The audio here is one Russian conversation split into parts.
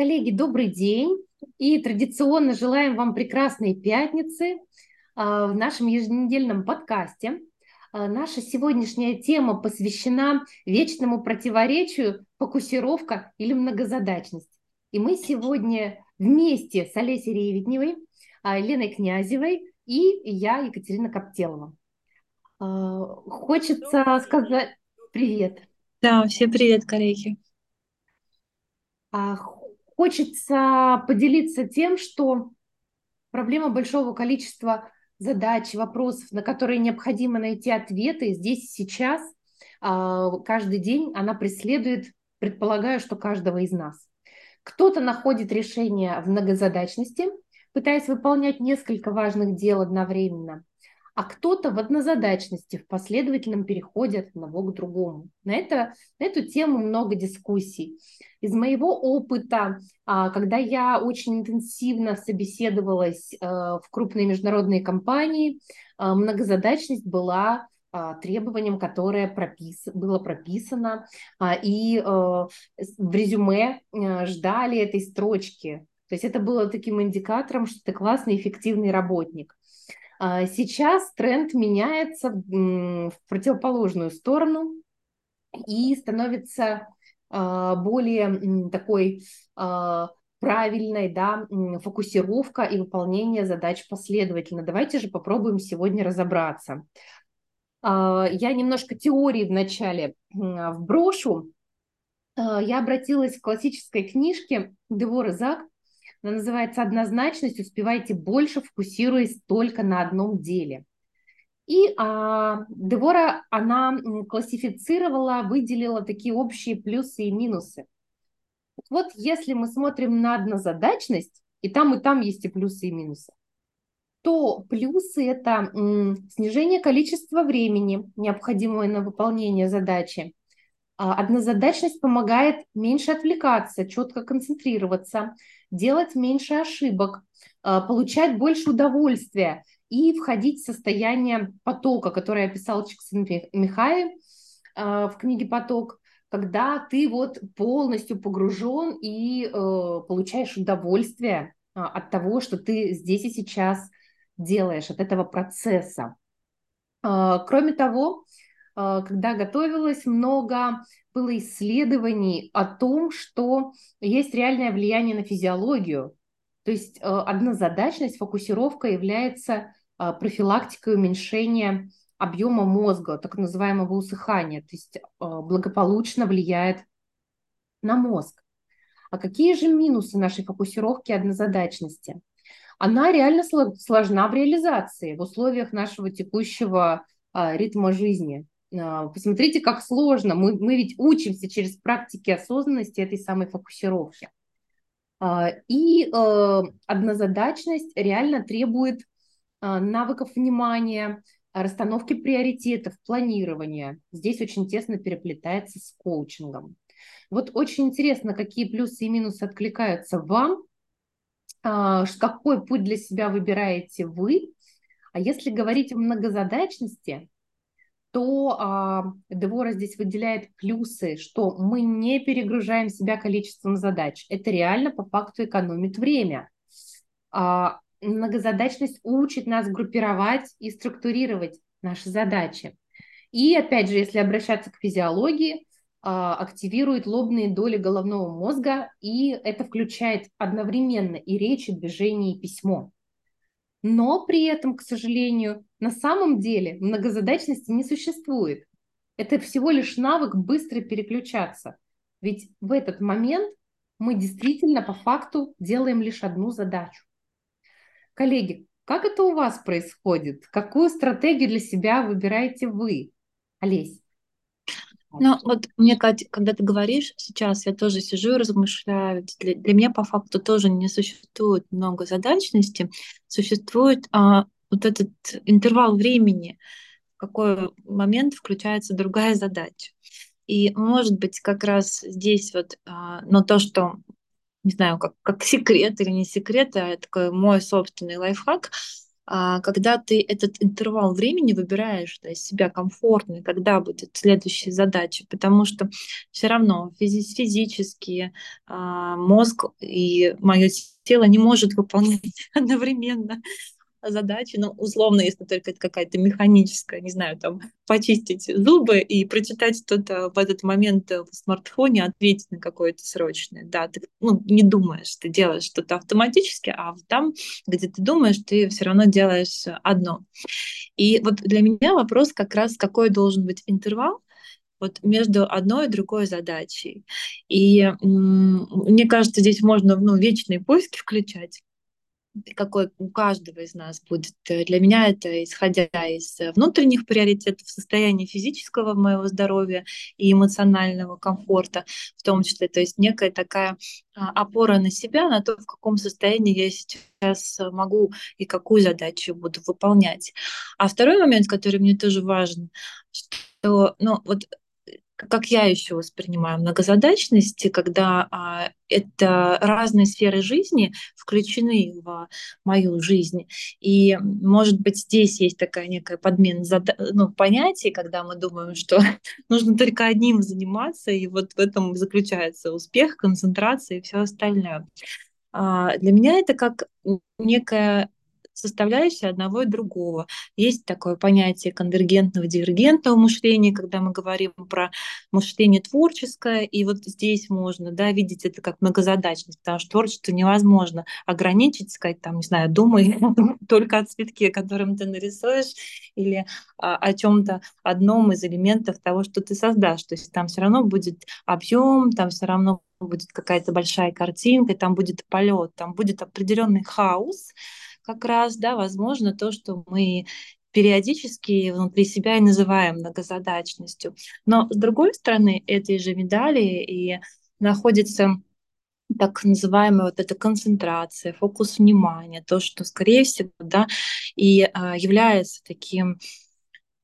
Коллеги, добрый день. И традиционно желаем вам прекрасной пятницы а, в нашем еженедельном подкасте. А, наша сегодняшняя тема посвящена вечному противоречию фокусировка или многозадачность. И мы сегодня вместе с Олесей Реведневой, а, Леной Князевой и я, Екатерина Коптелова. Хочется сказать привет. Да, все привет, коллеги. Хочется поделиться тем, что проблема большого количества задач, вопросов, на которые необходимо найти ответы здесь и сейчас, а, каждый день она преследует, предполагаю, что каждого из нас. Кто-то находит решение в многозадачности, пытаясь выполнять несколько важных дел одновременно а кто-то в однозадачности, в последовательном переходе от одного к другому. На, это, на эту тему много дискуссий. Из моего опыта, а, когда я очень интенсивно собеседовалась э, в крупные международные компании, э, многозадачность была а, требованием, которое пропис... было прописано, а, и э, в резюме ждали этой строчки. То есть это было таким индикатором, что ты классный, эффективный работник. А сейчас тренд меняется в противоположную сторону и становится а, более такой а, правильной да, фокусировка и выполнение задач последовательно. Давайте же попробуем сегодня разобраться. Я немножко теории вначале вброшу. Я обратилась к классической книжке Девора Зак она называется «Однозначность. Успевайте больше, фокусируясь только на одном деле». И а, Девора, она классифицировала, выделила такие общие плюсы и минусы. Вот если мы смотрим на однозадачность, и там, и там есть и плюсы, и минусы, то плюсы – это м, снижение количества времени, необходимого на выполнение задачи. А, однозадачность помогает меньше отвлекаться, четко концентрироваться, делать меньше ошибок, а, получать больше удовольствия и входить в состояние потока, которое описал Чиксен а, в книге «Поток», когда ты вот полностью погружен и э, получаешь удовольствие от того, что ты здесь и сейчас делаешь, от этого процесса. Кроме того, когда готовилась, много было исследований о том, что есть реальное влияние на физиологию. То есть а, однозадачность, фокусировка является а, профилактикой уменьшения объема мозга, так называемого усыхания, то есть благополучно влияет на мозг. А какие же минусы нашей фокусировки однозадачности? Она реально сложна в реализации в условиях нашего текущего ритма жизни. А, посмотрите, как сложно. Мы, мы ведь учимся через практики осознанности этой самой фокусировки. А, и э, однозадачность реально требует а, навыков внимания, расстановки приоритетов, планирования. Здесь очень тесно переплетается с коучингом. Вот очень интересно, какие плюсы и минусы откликаются вам, какой путь для себя выбираете вы. А если говорить о многозадачности, то а, Девора здесь выделяет плюсы, что мы не перегружаем себя количеством задач. Это реально по факту экономит время. А, многозадачность учит нас группировать и структурировать наши задачи. И опять же, если обращаться к физиологии, а, активирует лобные доли головного мозга, и это включает одновременно и речь, и движение, и письмо. Но при этом, к сожалению, на самом деле многозадачности не существует. Это всего лишь навык быстро переключаться. Ведь в этот момент мы действительно по факту делаем лишь одну задачу. Коллеги, как это у вас происходит? Какую стратегию для себя выбираете вы? Олесь. Ну, вот мне, Катя, когда ты говоришь сейчас, я тоже сижу и размышляю. Для, для меня по факту тоже не существует много задачности. Существует а, вот этот интервал времени, в какой момент включается другая задача. И, может быть, как раз здесь вот, а, но то, что, не знаю, как, как секрет или не секрет, а такой мой собственный лайфхак, А когда ты этот интервал времени выбираешь для себя комфортный, когда будет следующая задача, потому что все равно физи физически а, мозг и мое тело не может выполнять одновременно задачи, ну, условно, если только это какая-то механическая, не знаю, там, почистить зубы и прочитать что-то в этот момент в смартфоне, ответить на какое-то срочное. Да, ты ну, не думаешь, ты делаешь что-то автоматически, а там, где ты думаешь, ты все равно делаешь одно. И вот для меня вопрос как раз, какой должен быть интервал, вот между одной и другой задачей. И мне кажется, здесь можно ну, вечные поиски включать какой у каждого из нас будет. Э, для меня это исходя из э, внутренних приоритетов, состояния физического моего здоровья и эмоционального комфорта в том числе. То есть некая такая а, опора на себя, на то, в каком состоянии я сейчас могу и какую задачу буду выполнять. А второй момент, который мне тоже важен, что ну, вот как я еще воспринимаю многозадачность, когда а, это разные сферы жизни включены в мою жизнь. И, может быть, здесь есть такая некая подмена зада- ну, понятий, когда мы думаем, что нужно только одним заниматься, и вот в этом заключается успех, концентрация и все остальное. А, для меня это как некая составляющие одного и другого. Есть такое понятие конвергентного, дивергентного мышления, когда мы говорим про мышление творческое, и вот здесь можно да, видеть это как многозадачность, потому что творчество невозможно ограничить, сказать, там, не знаю, думай только о цветке, которым ты нарисуешь, или а, о чем-то одном из элементов того, что ты создашь. То есть там все равно будет объем, там все равно будет какая-то большая картинка, там будет полет, там будет определенный хаос, как раз, да, возможно, то, что мы периодически внутри себя и называем многозадачностью. Но с другой стороны этой же медали и находится так называемая вот эта концентрация, фокус внимания, то, что, скорее всего, да, и а, является таким,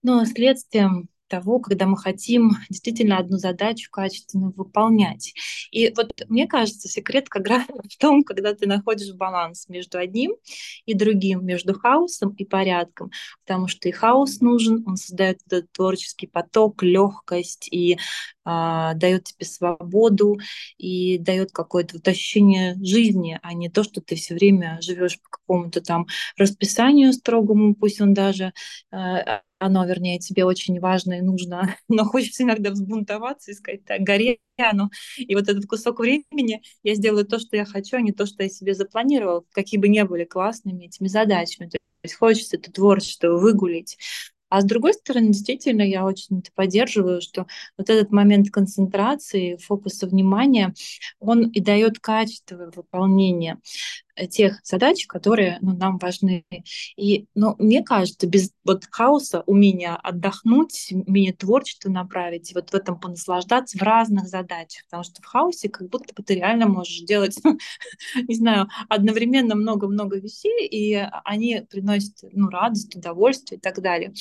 ну, следствием того, когда мы хотим действительно одну задачу качественно выполнять. И вот мне кажется, секрет как раз в том, когда ты находишь баланс между одним и другим, между хаосом и порядком, потому что и хаос нужен, он создает этот творческий поток, легкость и а, дает тебе свободу и дает какое-то вот ощущение жизни, а не то, что ты все время живешь по какому-то там расписанию строгому, пусть он даже а, оно, вернее, тебе очень важно и нужно, но хочется иногда взбунтоваться и сказать, так, горе оно. И вот этот кусок времени я сделаю то, что я хочу, а не то, что я себе запланировал, какие бы ни были классными этими задачами. То есть хочется это творчество выгулить. А с другой стороны, действительно, я очень это поддерживаю, что вот этот момент концентрации, фокуса внимания, он и дает качество выполнения тех задач, которые ну, нам важны. И ну, мне кажется, без вот хаоса, умения отдохнуть, умения творчество направить, вот в этом понаслаждаться в разных задачах, потому что в хаосе как будто бы ты реально можешь делать, не знаю, одновременно много-много вещей, и они приносят ну, радость, удовольствие и так далее.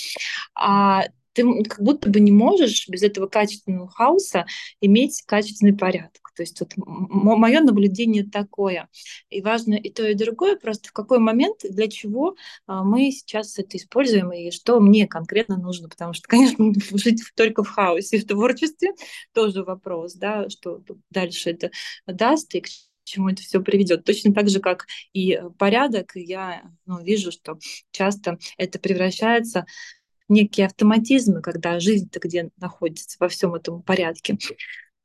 А ты как будто бы не можешь без этого качественного хаоса иметь качественный порядок. То есть вот мое наблюдение такое. И важно и то, и другое, просто в какой момент, для чего а, мы сейчас это используем, и что мне конкретно нужно, потому что, конечно, жить только в хаосе, в творчестве тоже вопрос, да, что дальше это даст и к чему это все приведет. Точно так же, как и порядок, я ну, вижу, что часто это превращается в некие автоматизмы, когда жизнь-то где находится во всем этом порядке.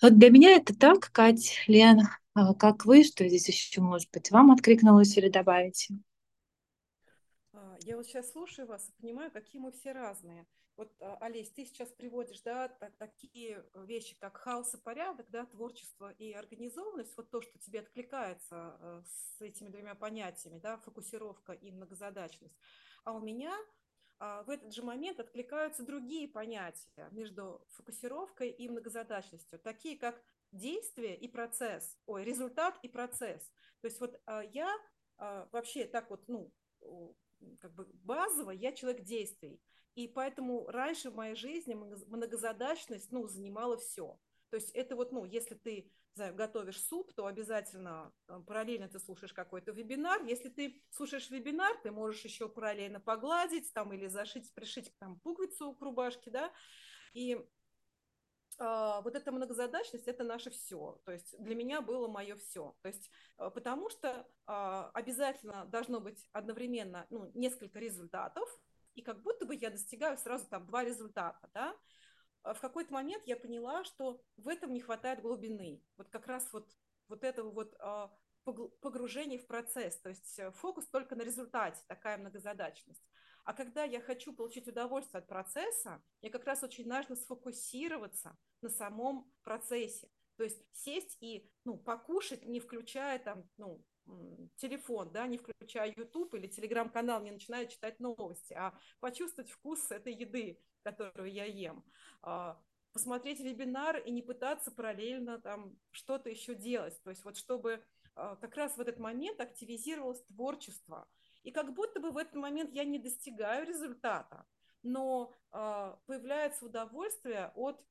Вот для меня это так, Кать, Лен, а как вы, что здесь еще, может быть, вам откликнулось или добавите? А, я вот сейчас слушаю вас и понимаю, какие мы все разные. Вот, а, Олесь, ты сейчас приводишь, да, такие вещи, как хаос и порядок, да, творчество и организованность, вот то, что тебе откликается с этими двумя понятиями, да, фокусировка и многозадачность. А у меня в этот же момент откликаются другие понятия между фокусировкой и многозадачностью, такие как действие и процесс, ой, результат и процесс. То есть вот а, я а, вообще так вот, ну, как бы базово, я человек действий. И поэтому раньше в моей жизни многозадачность, ну, занимала все. То есть это вот, ну, если ты знаю, готовишь суп, то обязательно параллельно ты слушаешь какой-то вебинар. Если ты слушаешь вебинар, ты можешь еще параллельно погладить там или зашить, пришить там пуговицу к рубашке, да, и а, вот эта многозадачность – это наше все. То есть для меня было мое все. То есть а, потому что а, обязательно должно быть одновременно ну, несколько результатов, и как будто бы я достигаю сразу там два результата, да. В какой-то момент я поняла, что в этом не хватает глубины. Вот как раз вот, вот этого вот погружения в процесс, то есть э, фокус только на результате, такая многозадачность. А когда я хочу получить удовольствие от процесса, мне как раз очень важно сфокусироваться на самом процессе. То есть сесть и ну, покушать, не включая там, ну, телефон, да, не включая YouTube или телеграм-канал, не начиная читать новости, а почувствовать вкус этой еды, которую я ем. А, посмотреть вебинар и не пытаться параллельно там что-то еще делать. То есть вот чтобы а, как раз в этот момент активизировалось творчество – и как будто бы в этот момент я не достигаю результата, но э, появляется удовольствие от,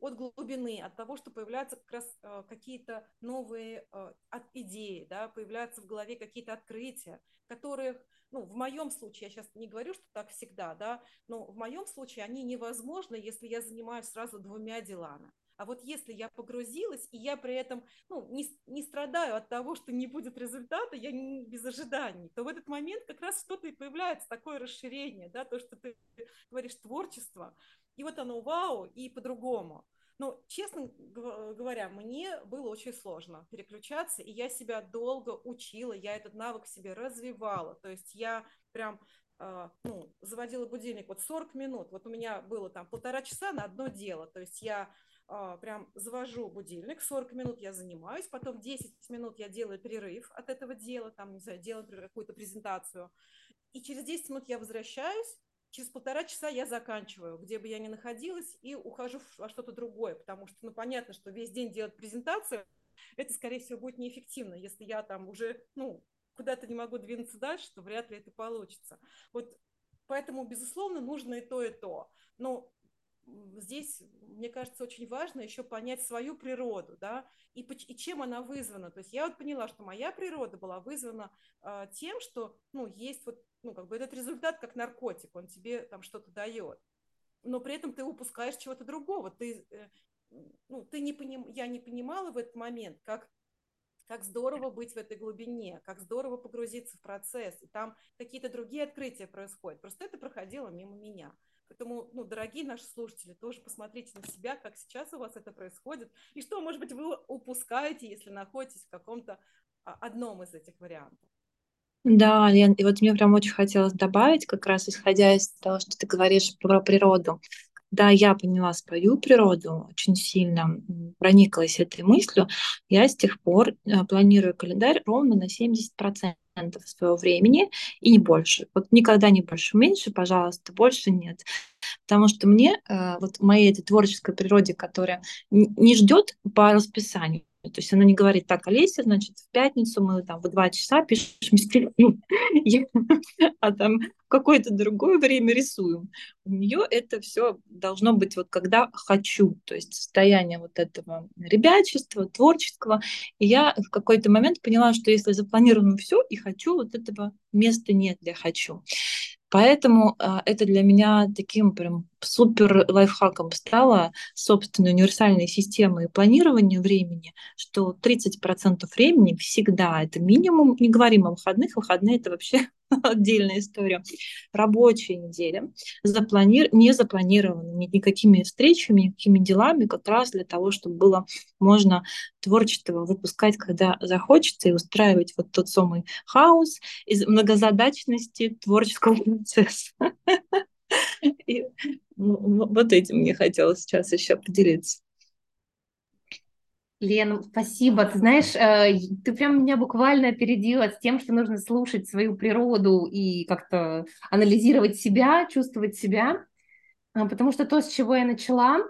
от глубины, от того, что появляются как раз э, какие-то новые э, идеи, да, появляются в голове какие-то открытия, которых ну, в моем случае, я сейчас не говорю, что так всегда, да, но в моем случае они невозможны, если я занимаюсь сразу двумя делами. А вот если я погрузилась, и я при этом ну, не, не страдаю от того, что не будет результата, я не без ожиданий, то в этот момент как раз что-то и появляется, такое расширение, да, то, что ты говоришь творчество, и вот оно вау, и по-другому. Но, честно говоря, мне было очень сложно переключаться, и я себя долго учила, я этот навык в себе развивала. То есть я прям а, ну, заводила будильник вот 40 минут. Вот у меня было там полтора часа на одно дело. То есть я а, прям завожу будильник, 40 минут я занимаюсь, потом 10 минут я делаю перерыв от этого дела, там, не знаю, делаю какую-то презентацию, и через 10 минут я возвращаюсь, через полтора часа я заканчиваю, где бы я ни находилась, и ухожу во что-то другое, потому что, ну, понятно, что весь день делать презентацию, это, скорее всего, будет неэффективно, если я там уже, ну, куда-то не могу двинуться дальше, то вряд ли это получится. Вот поэтому, безусловно, нужно и то, и то. Но здесь, мне кажется, очень важно еще понять свою природу, да, и, и чем она вызвана. То есть я вот поняла, что моя природа была вызвана э, тем, что, ну, есть вот, ну, как бы этот результат как наркотик, он тебе там что-то дает, но при этом ты упускаешь чего-то другого, ты, э, ну, ты не поним, я не понимала в этот момент, как как здорово быть в этой глубине, как здорово погрузиться в процесс, и там какие-то другие открытия происходят. Просто это проходило мимо меня. Поэтому, ну, дорогие наши слушатели, тоже посмотрите на себя, как сейчас у вас это происходит, и что, может быть, вы упускаете, если находитесь в каком-то а, одном из этих вариантов. Да, Лен, и вот мне прям очень хотелось добавить, как раз исходя из того, что ты говоришь про природу. Да, я поняла свою природу, очень сильно прониклась этой мыслью, я с тех пор э, планирую календарь ровно на 70% своего времени и не больше. Вот никогда не больше, меньше, пожалуйста, больше нет. Потому что мне, э, вот в моей этой творческой природе, которая не ждет по расписанию, то есть она не говорит, так, Олеся, значит, в пятницу мы там в два часа пишем стихи, а там в какое-то другое время рисуем. У нее это все должно быть вот когда хочу, то есть состояние вот этого ребячества, творческого. И я в какой-то момент поняла, что если запланировано все и хочу, вот этого места нет для хочу. Поэтому а, это для меня таким прям супер лайфхаком стало собственной универсальной системой планирования времени, что 30% времени всегда это минимум, не говорим о выходных, выходные это вообще отдельная история, рабочая неделя, запланир... не запланирована никакими встречами, никакими делами, как раз для того, чтобы было можно творчество выпускать, когда захочется, и устраивать вот тот самый хаос из многозадачности творческого процесса. вот этим мне хотелось сейчас еще поделиться. Лен, спасибо. Ты знаешь, э, ты прям меня буквально опередила с тем, что нужно слушать свою природу и как-то анализировать себя, чувствовать себя. А, потому что то, с чего я начала,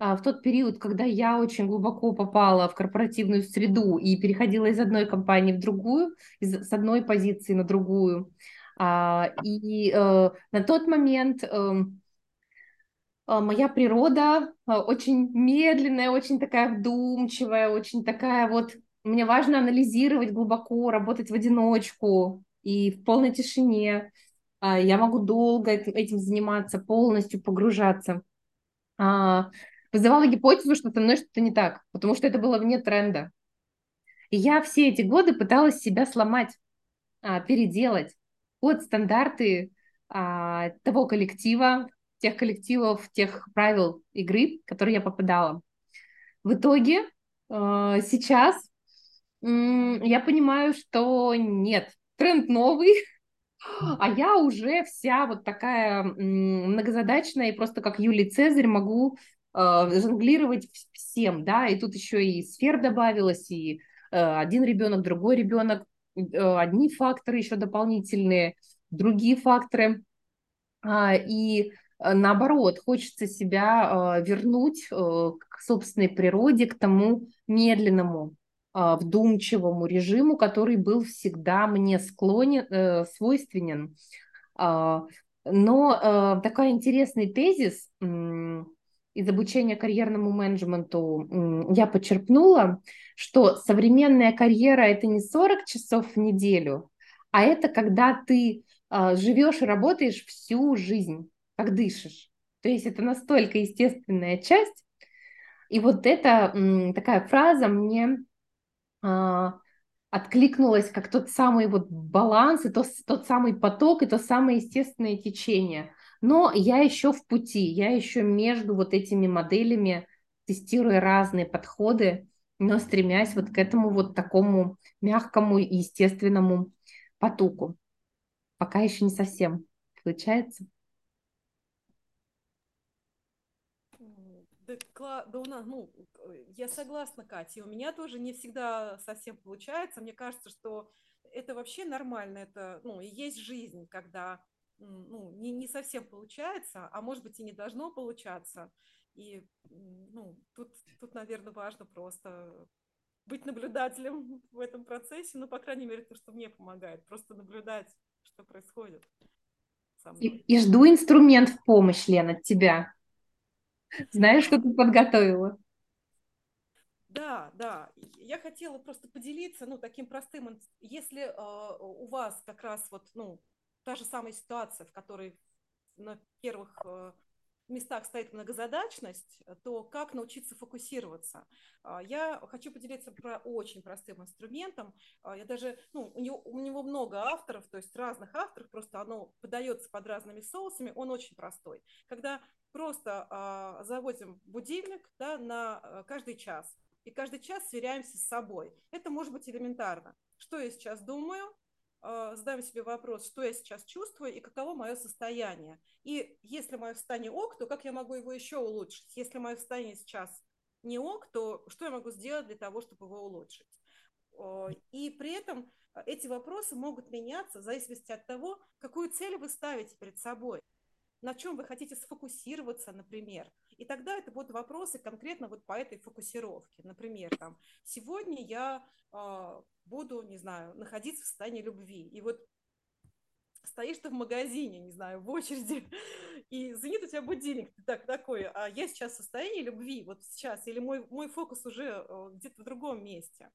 а, в тот период, когда я очень глубоко попала в корпоративную среду и переходила из одной компании в другую, из, с одной позиции на другую. А, и э, на тот момент эм, моя природа очень медленная, очень такая вдумчивая, очень такая вот... Мне важно анализировать глубоко, работать в одиночку и в полной тишине. Я могу долго этим заниматься, полностью погружаться. Вызывала гипотезу, что со мной что-то не так, потому что это было вне тренда. И я все эти годы пыталась себя сломать, а, переделать под стандарты а, того коллектива, тех коллективов, тех правил игры, в которые я попадала. В итоге а, сейчас я понимаю, что нет, тренд новый, а я уже вся вот такая многозадачная, и просто как Юлий Цезарь могу жонглировать всем, да, и тут еще и сфер добавилось, и Э, один ребенок, другой ребенок, э, одни факторы еще дополнительные, другие факторы. А, и э, наоборот, хочется себя вернуть к собственной природе, к тому медленному, вдумчивому режиму, который был всегда мне склонен, свойственен. А, но такой интересный тезис из обучения карьерному менеджменту я подчеркнула, что современная карьера это не 40 часов в неделю, а это когда ты э, живешь и работаешь всю жизнь, как дышишь. То есть это настолько естественная часть. И вот эта такая фраза мне э, откликнулась как тот самый вот баланс, и тот, тот самый поток, и то самое естественное течение. Но я еще в пути, я еще между вот этими моделями, тестируя разные подходы, но стремясь вот к этому вот такому мягкому и естественному потоку. Пока еще не совсем получается. Да, да у нас, ну, я согласна, Катя, у меня тоже не всегда совсем получается. Мне кажется, что это вообще нормально, это, ну, и есть жизнь, когда ну, не, не совсем получается, а может быть и не должно получаться. И ну, тут, тут, наверное, важно просто быть наблюдателем в этом процессе, ну, по крайней мере, то, что мне помогает, просто наблюдать, что происходит. И, и жду инструмент в помощь, Лена, от тебя. Знаешь, что ты подготовила? Да, да. Я хотела просто поделиться, ну, таким простым, если э, у вас как раз вот, ну, та же самая ситуация, в которой на первых э, местах стоит многозадачность, то как научиться фокусироваться? А, я хочу поделиться про очень простым инструментом. Я даже, ну, у него, у него много авторов, то есть разных авторов, просто оно подается под разными соусами, он очень простой. Когда просто а, заводим будильник да, на э, каждый час, и каждый час сверяемся с собой. Это может быть элементарно. Что я сейчас думаю, а, задаем себе вопрос, что я сейчас чувствую и каково мое состояние. И если мое состояние ок, то как я могу его еще улучшить? Если мое состояние сейчас не ок, то что я могу сделать для того, чтобы его улучшить? И при этом эти вопросы могут меняться в зависимости от того, какую цель вы ставите перед собой, на чем вы хотите сфокусироваться, например. И тогда это будут вопросы конкретно вот по этой фокусировке. Например, там, сегодня я э, буду, не знаю, находиться в состоянии любви. И вот стоишь ты в магазине, не знаю, в очереди, и звонит у тебя будильник, ты так, такой, а я сейчас в состоянии любви, вот сейчас, или мой, мой фокус уже э, где-то в другом месте.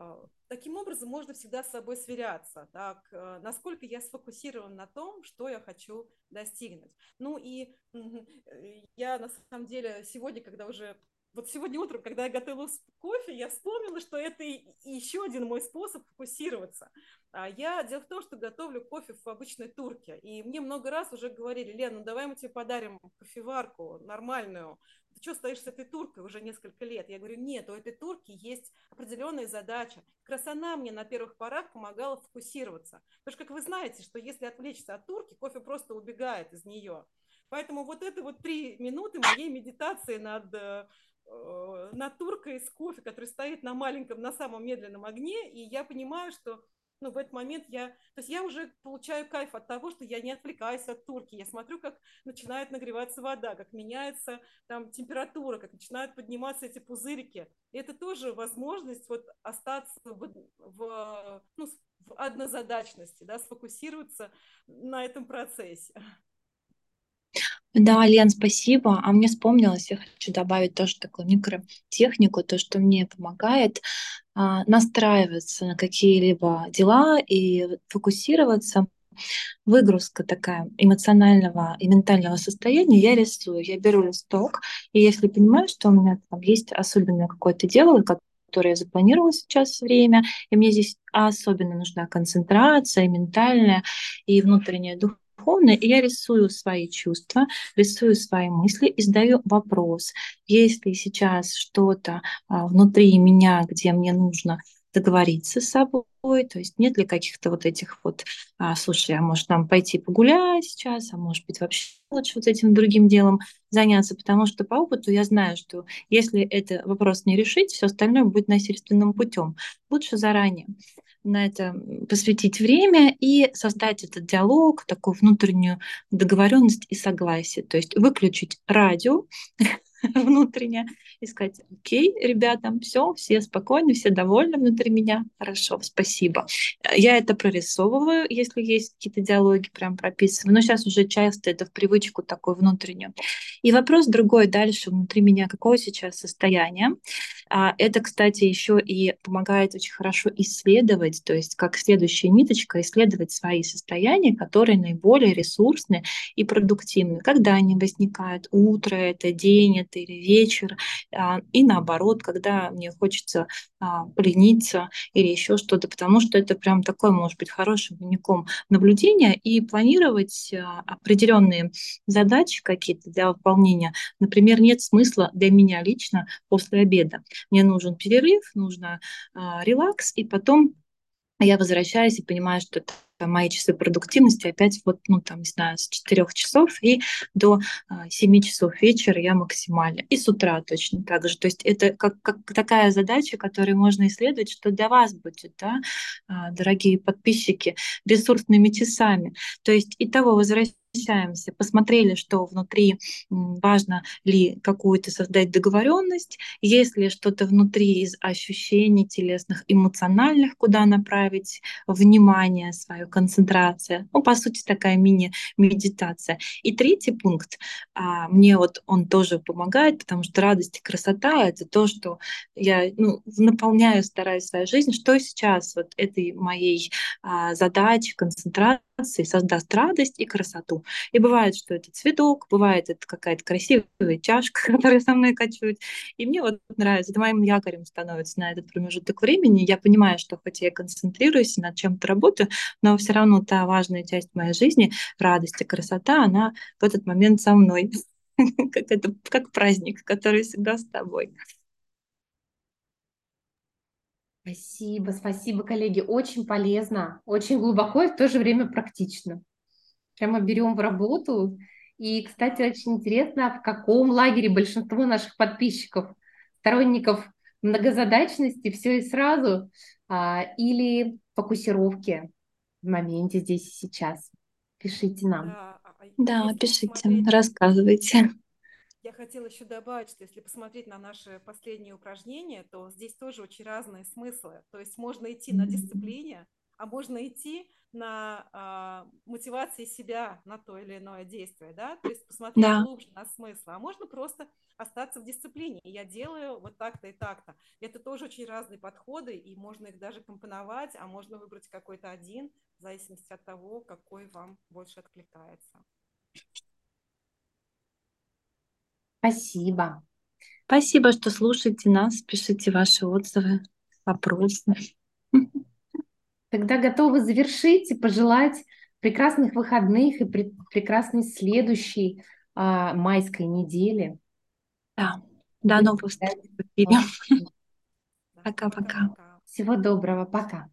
А, таким образом, можно всегда с собой сверяться, так, э, насколько я сфокусирован на том, что я хочу достигнуть. Ну и э, я на самом деле сегодня, когда уже вот сегодня утром, когда я готовила кофе, я вспомнила, что это еще один мой способ фокусироваться. А я дело в том, что готовлю кофе в обычной турке. И мне много раз уже говорили, Лена, ну давай мы тебе подарим кофеварку нормальную. Ты что стоишь с этой туркой уже несколько лет? Я говорю, нет, у этой турки есть определенная задача. Как раз она мне на первых порах помогала фокусироваться. Потому что, как вы знаете, что если отвлечься от турки, кофе просто убегает из нее. Поэтому вот это вот три минуты моей медитации над э, натурка из кофе, который стоит на маленьком, на самом медленном огне, и я понимаю, что ну, в этот момент я, то есть я уже получаю кайф от того, что я не отвлекаюсь от турки, я смотрю, как начинает нагреваться вода, как меняется там температура, как начинают подниматься эти пузырики. И это тоже возможность вот остаться в, в, ну, в однозадачности, да, сфокусироваться на этом процессе. Да, Лен, спасибо. А мне вспомнилось, я хочу добавить тоже такую микротехнику, то, что мне помогает а, настраиваться на какие-либо дела и фокусироваться. Выгрузка такая эмоционального и ментального состояния, я рисую. Я беру листок, и если понимаю, что у меня там есть особенное какое-то дело, которое я запланировала сейчас время, и мне здесь особенно нужна концентрация ментальная и внутренняя дух духовное, и я рисую свои чувства, рисую свои мысли и задаю вопрос. Есть ли сейчас что-то а, внутри меня, где мне нужно договориться с собой, то есть нет ли каких-то вот этих вот, а, слушай, а может нам пойти погулять сейчас, а может быть вообще лучше вот этим другим делом заняться, потому что по опыту я знаю, что если это вопрос не решить, все остальное будет насильственным путем. Лучше заранее на это посвятить время и создать этот диалог, такую внутреннюю договоренность и согласие. То есть выключить радио внутренне и сказать, окей, ребята, все, все спокойны, все довольны внутри меня, хорошо, спасибо. Я это прорисовываю, если есть какие-то диалоги, прям прописываю, но сейчас уже часто это в привычку такую внутреннюю. И вопрос другой дальше внутри меня, какое сейчас состояние. А это, кстати, еще и помогает очень хорошо исследовать, то есть как следующая ниточка, исследовать свои состояния, которые наиболее ресурсны и продуктивны. Когда они возникают, утро это, день это или вечер, а, и наоборот, когда мне хочется а, полениться или еще что-то, потому что это прям такой, может быть, хорошим дневником наблюдения и планировать а, определенные задачи какие-то для выполнения. Например, нет смысла для меня лично после обеда. Мне нужен перерыв, нужно релакс, и потом я возвращаюсь и понимаю, что мои часы продуктивности опять вот, ну, там, не знаю, с 4 часов и до 7 а, часов вечера я максимально. И с утра точно так же. То есть это как, как такая задача, которую можно исследовать, что для вас будет, да, а, дорогие подписчики, ресурсными часами. То есть и того возвращаясь возвращаемся, посмотрели, что внутри важно ли какую-то создать договоренность, если что-то внутри из ощущений телесных, эмоциональных, куда направить внимание, свою концентрацию. Ну, по сути, такая мини-медитация. И третий пункт, а, мне вот он тоже помогает, потому что радость и красота — это то, что я ну, наполняю, стараюсь свою жизнь, что сейчас вот этой моей а, задачи, концентрации создаст радость и красоту. И бывает, что это цветок, бывает это какая-то красивая чашка, которая со мной качует. И мне вот нравится, это моим якорем становится на этот промежуток времени. Я понимаю, что хоть я концентрируюсь над чем-то работаю, но все равно та важная часть моей жизни, радость и красота, она в этот момент со мной. Как, это, как праздник, который всегда с тобой. Спасибо, спасибо, коллеги. Очень полезно, очень глубоко и в то же время практично. Прямо берем в работу. И, кстати, очень интересно, в каком лагере большинство наших подписчиков, сторонников многозадачности, все и сразу, а, или фокусировки в моменте здесь и сейчас. Пишите нам. Да, а, а да пишите, смотреть... рассказывайте. Я хотела еще добавить, что если посмотреть на наши последние упражнения, то здесь тоже очень разные смыслы. То есть можно идти на дисциплине, а можно идти на а, мотивации себя на то или иное действие, да, то есть посмотреть да. глубже на смысл, а можно просто остаться в дисциплине. Я делаю вот так-то и так-то. Это тоже очень разные подходы, и можно их даже компоновать, а можно выбрать какой-то один, в зависимости от того, какой вам больше откликается. Спасибо. Спасибо, что слушаете нас, пишите ваши отзывы, вопросы. Тогда готовы завершить и пожелать прекрасных выходных и пр прекрасной следующей а, майской недели. Да, до новых встреч Пока-пока. Всего доброго, пока.